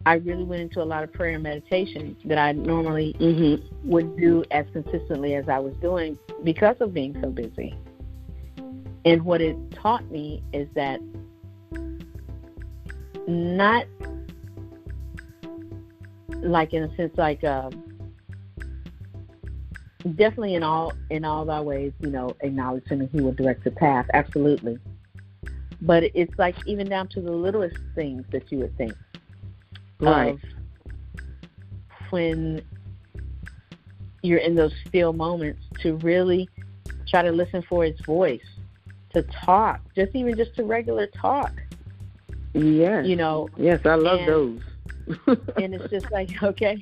I really went into a lot of prayer and meditation that I normally Mhm. would do as consistently as I was doing because of being so busy. And what it taught me is that not like in a sense like uh, definitely in all in all our ways, you know, acknowledge him and he will direct the path, absolutely. But it's like even down to the littlest things that you would think Right. of when you're in those still moments to really try to listen for his voice, to talk, just even just to regular talk, Yes. you know, Yes, I love and- those. and it's just like okay.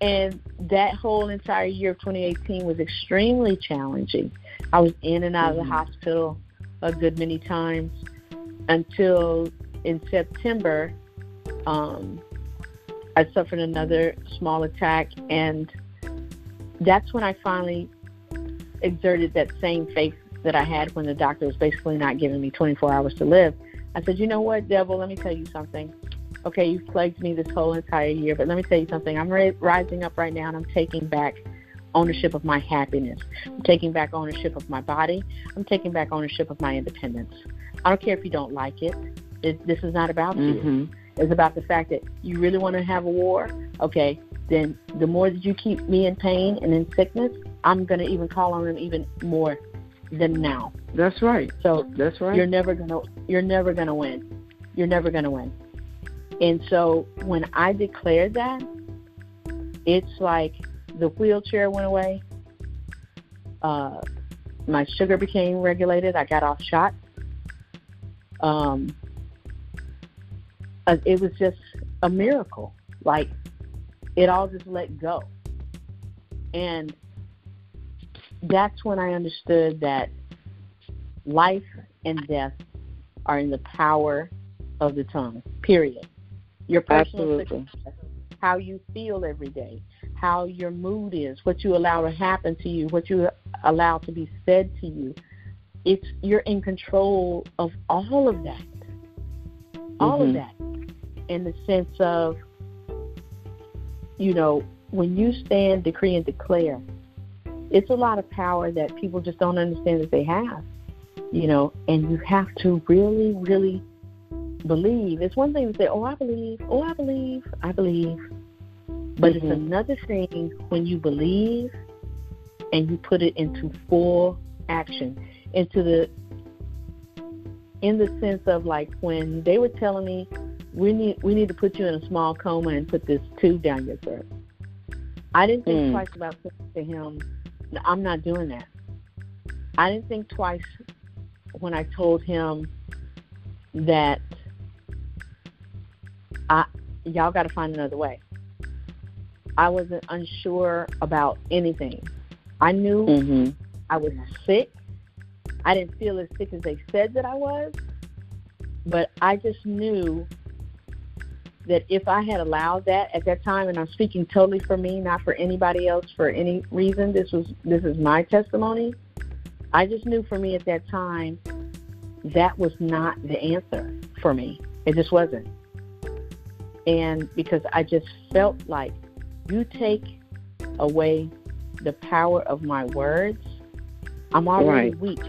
and that whole entire year of 2018 was extremely challenging. I was in and out of Mhm. the hospital a good many times until in September, um, I suffered another small attack, and that's when I finally exerted that same faith that I had when the doctor was basically not giving me 24 hours to live. I said, you know what, devil, let me tell you something. Okay, you've plagued me this whole entire year, but let me tell you something. I'm ri- rising up right now and I'm taking back ownership of my happiness. I'm taking back ownership of my body. I'm taking back ownership of my independence. I don't care if you don't like it. it this is not about mm-hmm. you. It's about the fact that you really want to have a war. Okay, then the more that you keep me in pain and in sickness, I'm going to even call on them even more than now. That's right. So that's right. You're never gonna you're never gonna win. You're never gonna win. And so when I declared that, it's like the wheelchair went away. Uh, my sugar became regulated. I got off shot. Um, uh, it was just a miracle. Like it all just let go. And that's when I understood that life and death are in the power of the tongue, period. Your personal Absolutely. success, how you feel every day, how your mood is, what you allow to happen to you, what you allow to be said to you. It's you're in control of all of that. All Mhm. of that. In the sense of you know, when you stand, decree, and declare, it's a lot of power that people just don't understand that they have. You know, and you have to really, really believe. It's one thing to say, "Oh, I believe," "Oh, I believe," "I believe," but it's Mhm. another thing when you believe and you put it into full action, into the in the sense of like when they were telling me we need we need to put you in a small coma and put this tube down your throat. I didn't think Mm. twice about saying to him, I'm not doing that. I didn't think twice when I told him that I y'all got to find another way. I wasn't unsure about anything. I knew Mhm. I was sick. I didn't feel as sick as they said that I was, but I just knew that if I had allowed that at that time, and I'm speaking totally for me, not for anybody else, for any reason, this was this is my testimony. I just knew for me at that time that was not the answer for me. It just wasn't. And because I just felt like you take away the power of my words, I'm already Right. weak.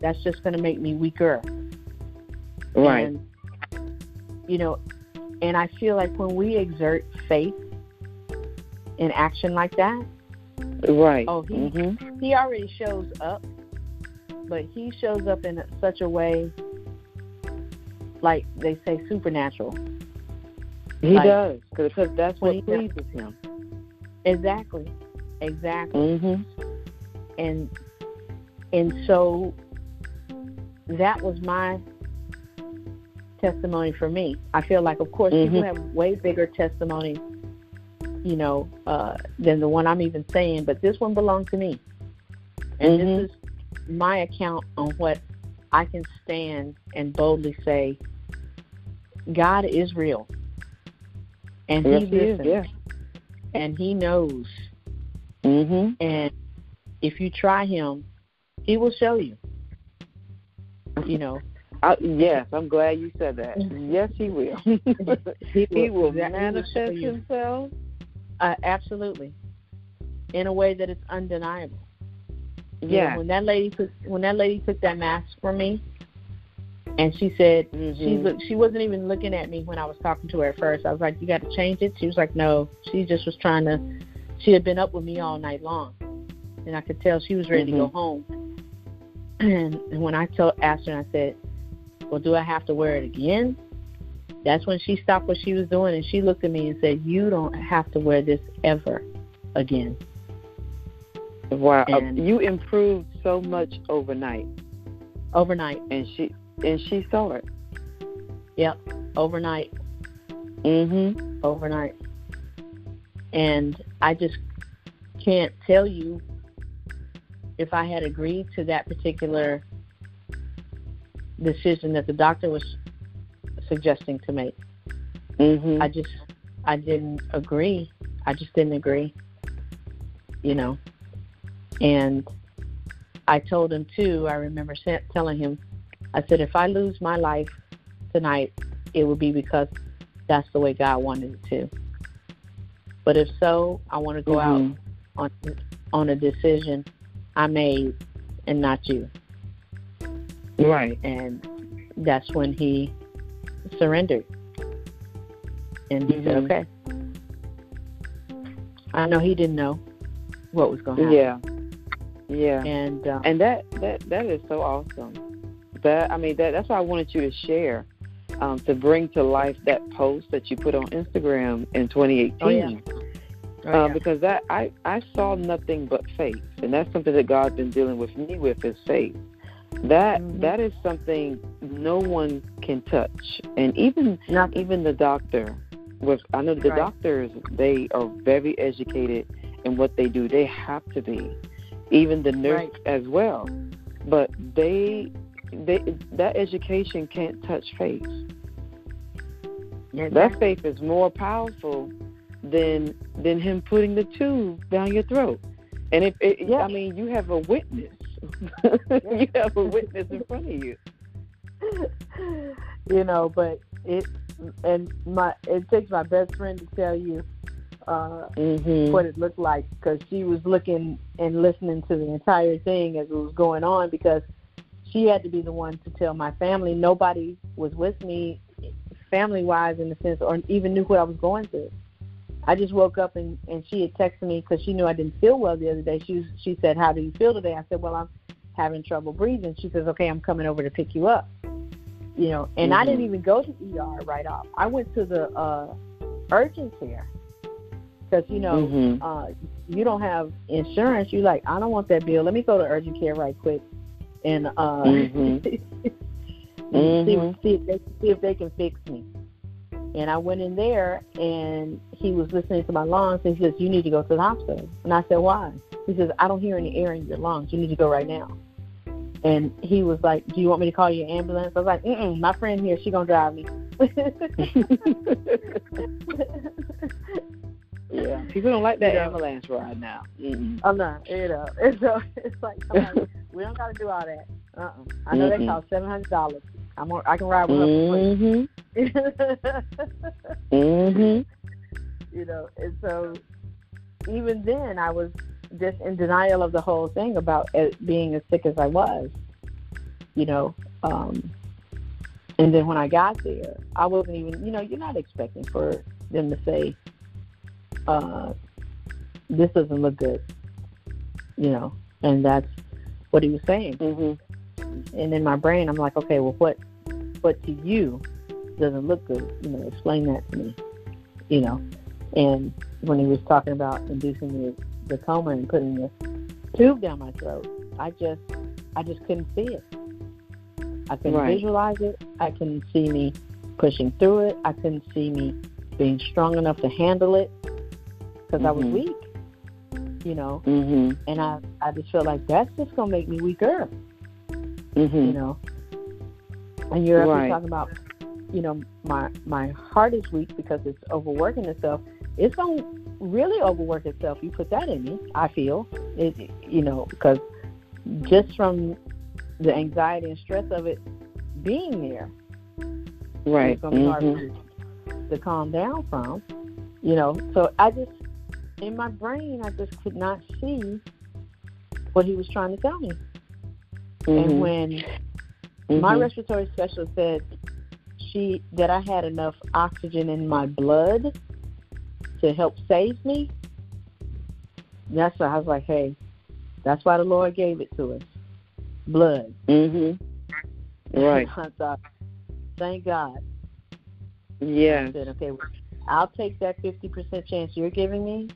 That's just going to make me weaker. Right. And, you know, and I feel like when we exert faith in action like that, right. Oh, he- Mhm. he already shows up, but he shows up in such a way, like they say, supernatural. He like- does because that's what pleases him. Exactly, exactly. Mhm. and and so that was my testimony for me. I feel like, of course, people Mhm. have way bigger testimonies, you know, uh, than the one I'm even saying, but this one belonged to me, and Mhm. this is my account on what I can stand and boldly say. God is real, and Yes, He he is. listens, Yeah. and He knows, Mhm. and if you try him, he will show you. You know, I, yes, I'm glad you said that. Yes, he will. he will manifest himself. Uh, absolutely, in a way that is undeniable. You know, Yeah. when that lady took when that lady took that mask from me, and she said she Mhm. looked she wasn't even looking at me when I was talking to her at first. I was like, "You got to change it." She was like, "No." She just was trying to. She had been up with me all night long, and I could tell she was ready to go Mhm. home. And, and when I told asked her, I said, "Well, do I have to wear it again?" That's when she stopped what she was doing and she looked at me and said, "You don't have to wear this ever again." Wow, uh, And- you improved so much overnight, Overnight, and she and she saw it. yep, overnight. Mhm. overnight. And I just can't tell you if I had agreed to that particular decision that the doctor was suggesting to make. Mhm. I just I didn't agree. I just didn't agree. You know. And I told him too, I remember telling him I said if I lose my life tonight, it would be because that's the way God wanted it to. But if so, I want to go out Mhm. on on a decision I made and not you. Right. And that's when he surrendered. And he said, Mhm. okay. I know he didn't know what was going to happen. Yeah. Yeah. And, uh, And that that that is so awesome. That I mean that that's why I wanted you to share um, to bring to life that post that you put on Instagram in 2018. Oh, yeah. oh, uh, because that I I saw nothing but faith, and that's something that God's been dealing with me with is faith. That Mhm. that is something no one can touch, and even Not- even the doctor. With I know the Right. doctors, they are very educated in what they do. They have to be, even the nurse Right. as well. But they they that education can't touch faith. Yeah, That faith is more powerful than than him putting the tube down your throat. And if it, Yeah. I mean, you have a witness. you have a witness in front of you. you know, but it and my it takes my best friend to tell you uh Mm-hmm. what it looked like because she was looking and listening to the entire thing as it was going on because she had to be the one to tell my family. Nobody was with me, family wise, in the sense, or even knew what I was going through. I just woke up and and she had texted me because she knew I didn't feel well the other day. She was, she said, "How do you feel today?" I said, "Well, I'm having trouble breathing." She says, "Okay, I'm coming over to pick you up." You know, and I didn't Mhm. even go to ER right off. I went to the uh urgent care because you know Mhm. uh, you don't have insurance, You're like, I don't want that bill. Let me go to urgent care right quick and uh, Mhm. see, see if they see if they can fix me. And I went in there, and he was listening to my lungs, and he says, "You need to go to the hospital." And I said, "Why?" He says, "I don't hear any air in your lungs. You need to go right now." And he was like, "Do you want me to call you an ambulance?" I was like, Mm-mm, "My friend here, she gonna drive me." yeah, people don't like that ambulance ride now. Mm-mm. I'm not, you know. So it's like, we don't got to do all that. Uh-uh. I know they Mm-mm. cost seven hundred dollars. I'm on, I can ride with her Mhm. free. Mhm. you know, and so even then, I was just in denial of the whole thing about being as sick as I was. You know, um, and then when I got there, I wasn't even. You know, you're not expecting for them to say, uh, "This doesn't look good." You know, and that's what he was saying. Mm-hmm. and in my brain I'm like, okay, well what what to you doesn't look good? You know, explain that to me. You know. And when he was talking about inducing the the coma and putting the tube down my throat, I just I just couldn't see it. I couldn't Right. visualize it. I couldn't see me pushing through it. I couldn't see me being strong enough to handle it because I was Mhm. weak. You know, Mhm. and I I just felt like that's just gonna make me weaker you Mhm. know. And you're up Right. here talking about, you know, my my heart is weak because it's overworking itself. It's gonna really overwork itself. You put that in me. I feel it, you know, because just from the anxiety and stress of it being there, Right. it's gonna be hard Mhm. me to calm down from. You know, so I just in my brain I just could not see what he was trying to tell me. And Mhm. When my respiratory specialist said she that I had enough oxygen in my blood to help save me. That's why I was like, hey, that's why the Lord gave it to us. Blood. Mhm. Right. I thought, thank God. Yeah. I said, okay, well, I'll take that fifty percent chance you're giving me,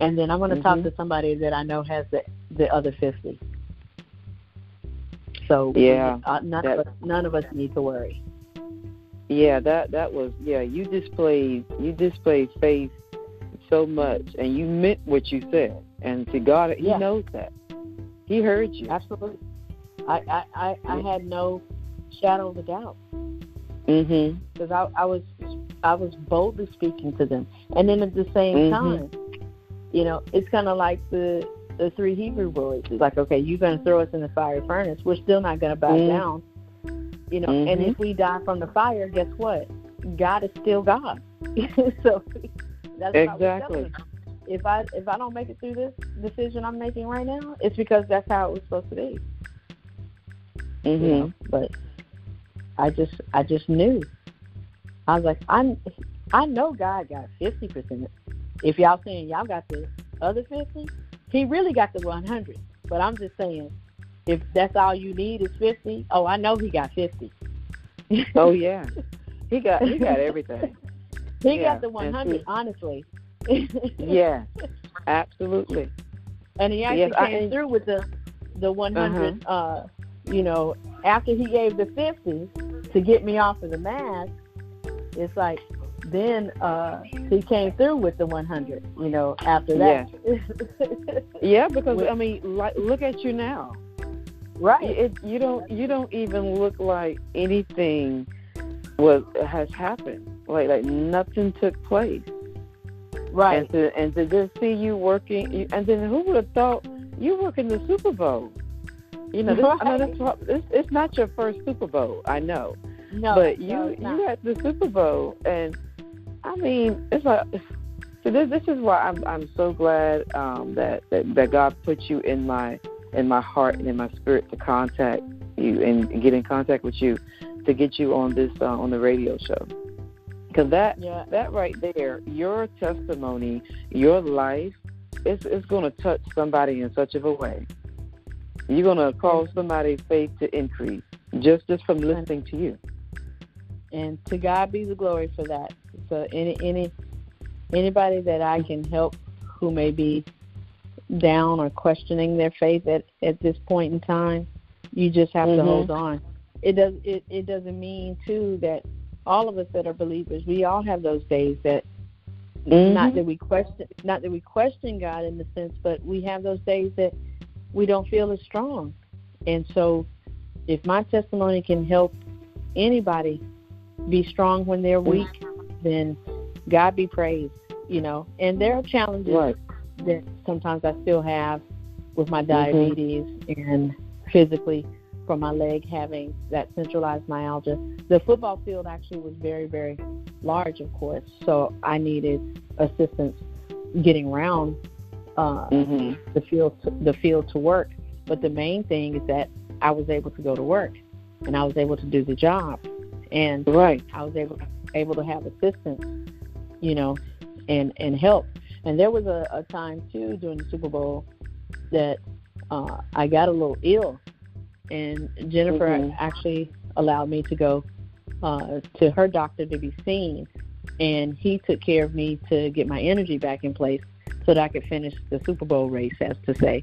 and then I'm going to talk Mhm. to somebody that I know has the the other fifty. So Yeah, uh, none that- of us, none of us need to worry. Yeah, that that was yeah. You displayed you displayed faith so much, and you meant what you said. And to God, He Yeah. knows that. He heard you. Absolutely. I I, I, I had no shadow of a doubt Mhm. because I, I was I was boldly speaking to them, and then at the same Mhm. time, you know, it's kind of like the the three Hebrew boys. It's like, okay, you're going to throw us in the fire furnace. We're still not going to bow Mhm. down, you know. And Mhm. if we die from the fire, guess what? God is still God. so that's what I was Exactly. if I if I don't make it through this decision I'm making right now, it's because that's how it was supposed to be. Mhm. You know? But I just I just knew. I was like, I I know God got fifty percent. If y'all saying y'all got the other fifty, He really got the one hundred. But I'm just saying, if that's all you need is fifty, oh, I know He got fifty. Oh yeah. He got he got everything. He Yeah, got the one hundred, see- honestly. Yeah. Absolutely. And he actually Yes, I- came through with the the 100. uh you know, after he gave the 50 to get me off of the mask, it's like then uh he came through with the 100. You know, after that. Yeah, because With- I mean, like, look at you now. right. It, you don't you don't even look like anything was has happened. Like like nothing took place. right. And to and to just see you working, and then who would have thought you work in the Super Bowl? You know, this, I know that's what- it's, it's not your first Super Bowl. I know, no, but you not. you at the Super Bowl, and I mean, it's like. So this this is why I'm I'm so glad um, that, that that God put you in my in my heart and in my spirit to contact you and get in contact with you to get you on this uh, on the radio show because that yeah. that right there, your testimony, your life, it's it's going to touch somebody in such of a way. You're going to cause somebody's faith to increase just just from listening to you. And to God be the glory for that. So any any anybody that I can help who may be down or questioning their faith at at this point in time, you just have to Mhm. hold on. It does it it doesn't mean too that all of us that are believers, we all have those days that Mhm. not that we question not that we question God in the sense, but we have those days that we don't feel as strong. And so if my testimony can help anybody be strong when they're weak, then God be praised, you know. And there are challenges Right. that sometimes I still have with my Mhm. diabetes and physically from my leg having that centralized myalgia. The football field actually was very, very large, of course, so I needed assistance getting around uh, Mhm. the field to, the field to work. But the main thing is that I was able to go to work and I was able to do the job, and Right. I was able able to have assistance, you know, and and help. And there was a, a time too during the Super Bowl that uh, I got a little ill, and Jennifer Mhm. actually allowed me to go uh, to her doctor to be seen, and he took care of me to get my energy back in place so that I could finish the Super Bowl race, as to say,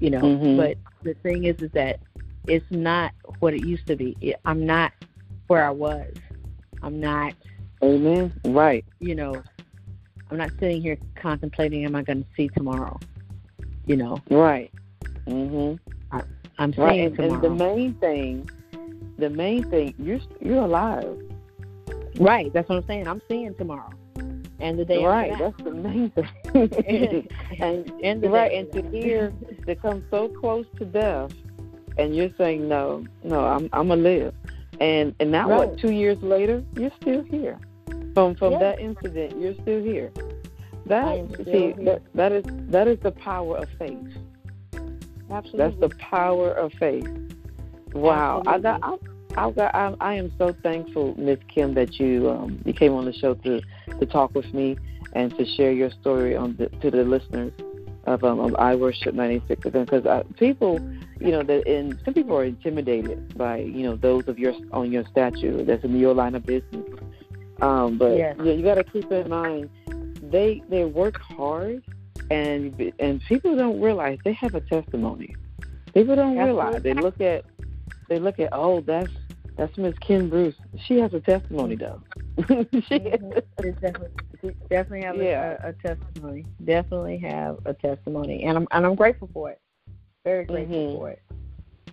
you know. Mhm. But the thing is, is that it's not what it used to be. I'm not where I was. I'm not, Amen. Right. you know, I'm not sitting here contemplating, am I going to see tomorrow? You know, Right. Mhm. I'm Right. seeing And, and tomorrow. the main thing, the main thing, you're you're alive. right. That's what I'm saying. I'm seeing tomorrow, and the day right. after That's the main thing. and and the right, and to that. hear to come so close to death, and you're saying no, no, I'm I'm gonna live, and and now Right. what? Two years later, you're still here. From from Yeah. that incident, you're still here. That see here. that that is that is the power of faith. Absolutely. That's the power of faith. Wow, I got I, I got I, I am so thankful, Miss Kim, that you um you came on the show to to talk with me and to share your story on the, to the listeners of um of I Worship ninety six because uh, people you know that and some people are intimidated by you know those of your on your statue that's in your line of business. Um, but Yes. you, you got to keep in mind they they work hard and and people don't realize they have a testimony. People don't realize they look at they look at oh that's that's Miss Kim Burse. She has a testimony though. she, Mhm. Definitely, have a- Yeah. a, a testimony. Definitely have a testimony, and I'm and I'm grateful for it. Very grateful Mhm. for it.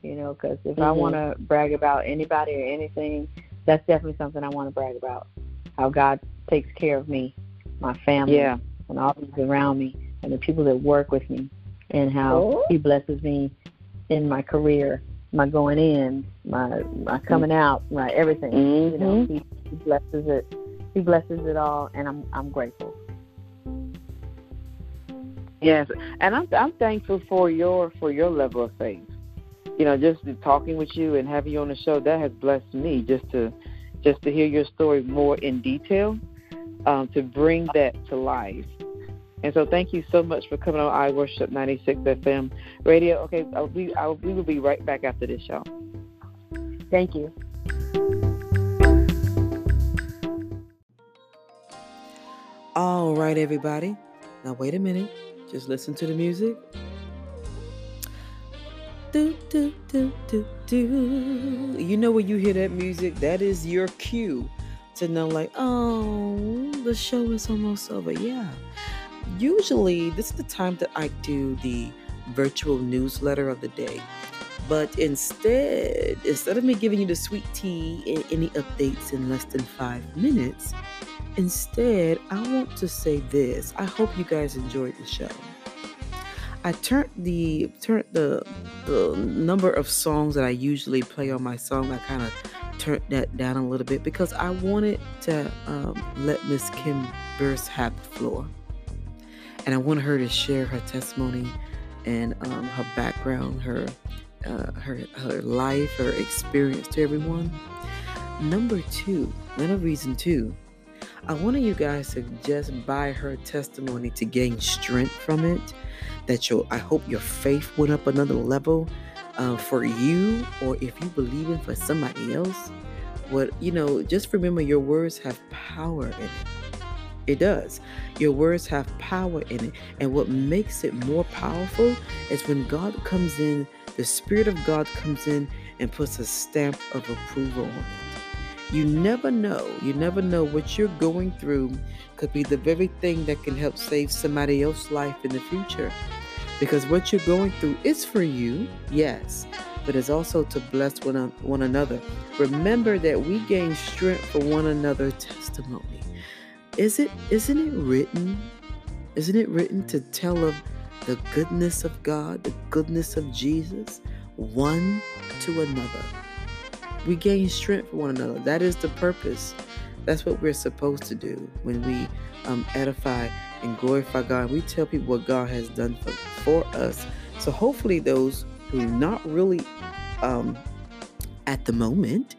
You know, because if I Mhm. want to brag about anybody or anything, that's definitely something I want to brag about. How God takes care of me, my family, yeah. and all those around me, and the people that work with me, and how Oh. He blesses me in my career, my going in, my my coming out, my everything. You know, Mhm. he, he blesses it. He blesses it all, and I'm I'm grateful. Yes, and I'm I'm thankful for your for your level of faith. You know, just talking with you and having you on the show that has blessed me just to just to hear your story more in detail, um, to bring that to life. And so, thank you so much for coming on I Worship 96 FM radio. Okay, I'll be, I'll, we will be right back after this show. Thank you. All right, everybody. Now, wait a minute. Just listen to the music. Do, do, do, do, do. You know when you hear that music, that is your cue to know, like, oh, the show is almost over. Yeah. Usually, this is the time that I do the virtual newsletter of the day. But instead, instead of me giving you the sweet tea and any updates in less than five minutes, instead, I want to say this. I hope you guys enjoyed the show. I turned the turned the the number of songs that I usually play on my song. I kind of turned that down a little bit because I wanted to um, let Miss Kim Burse have the floor, and I wanted her to share her testimony and um, her background, her uh, her her life, her experience to everyone. Number two, another reason too, I wanted you guys to just buy her testimony to gain strength from it that your I hope your faith went up another level uh, for you, or if you believe in for somebody else. What you know, just remember your words have power in it. It does. Your words have power in it, and what makes it more powerful is when God comes in. The Spirit of God comes in and puts a stamp of approval on it. You never know. You never know what you're going through could be the very thing that can help save somebody else's life in the future. Because what you're going through is for you, yes, but it's also to bless one, one another. Remember that we gain strength for one another testimony. Is it isn't it written? Isn't it written to tell of the goodness of God, the goodness of Jesus, one to another? We gain strength for one another. That is the purpose. That's what we're supposed to do when we um, edify and glorify God. We tell people what God has done for, for us. So hopefully, those who are not really um, at the moment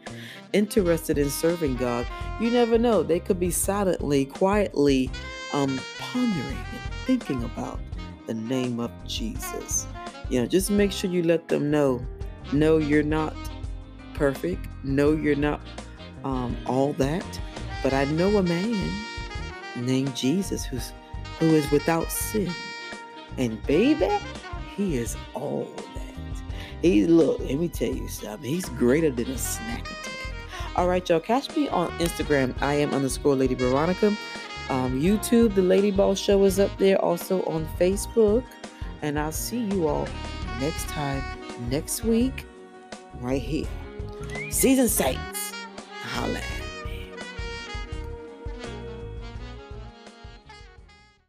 interested in serving God, you never know. They could be silently, quietly um, pondering and thinking about the name of Jesus. You know, just make sure you let them know. No, you're not perfect. No, you're not um, all that. But I know a man named Jesus who's who is without sin. And baby, he is all that. He look, let me tell you something. He's greater than a snack attack. All right, y'all. Catch me on Instagram. I am underscore Lady Veronica. Um, YouTube, the Lady Boss Show is up there. Also on Facebook. And I'll see you all next time, next week, right here. Season 6. Holla.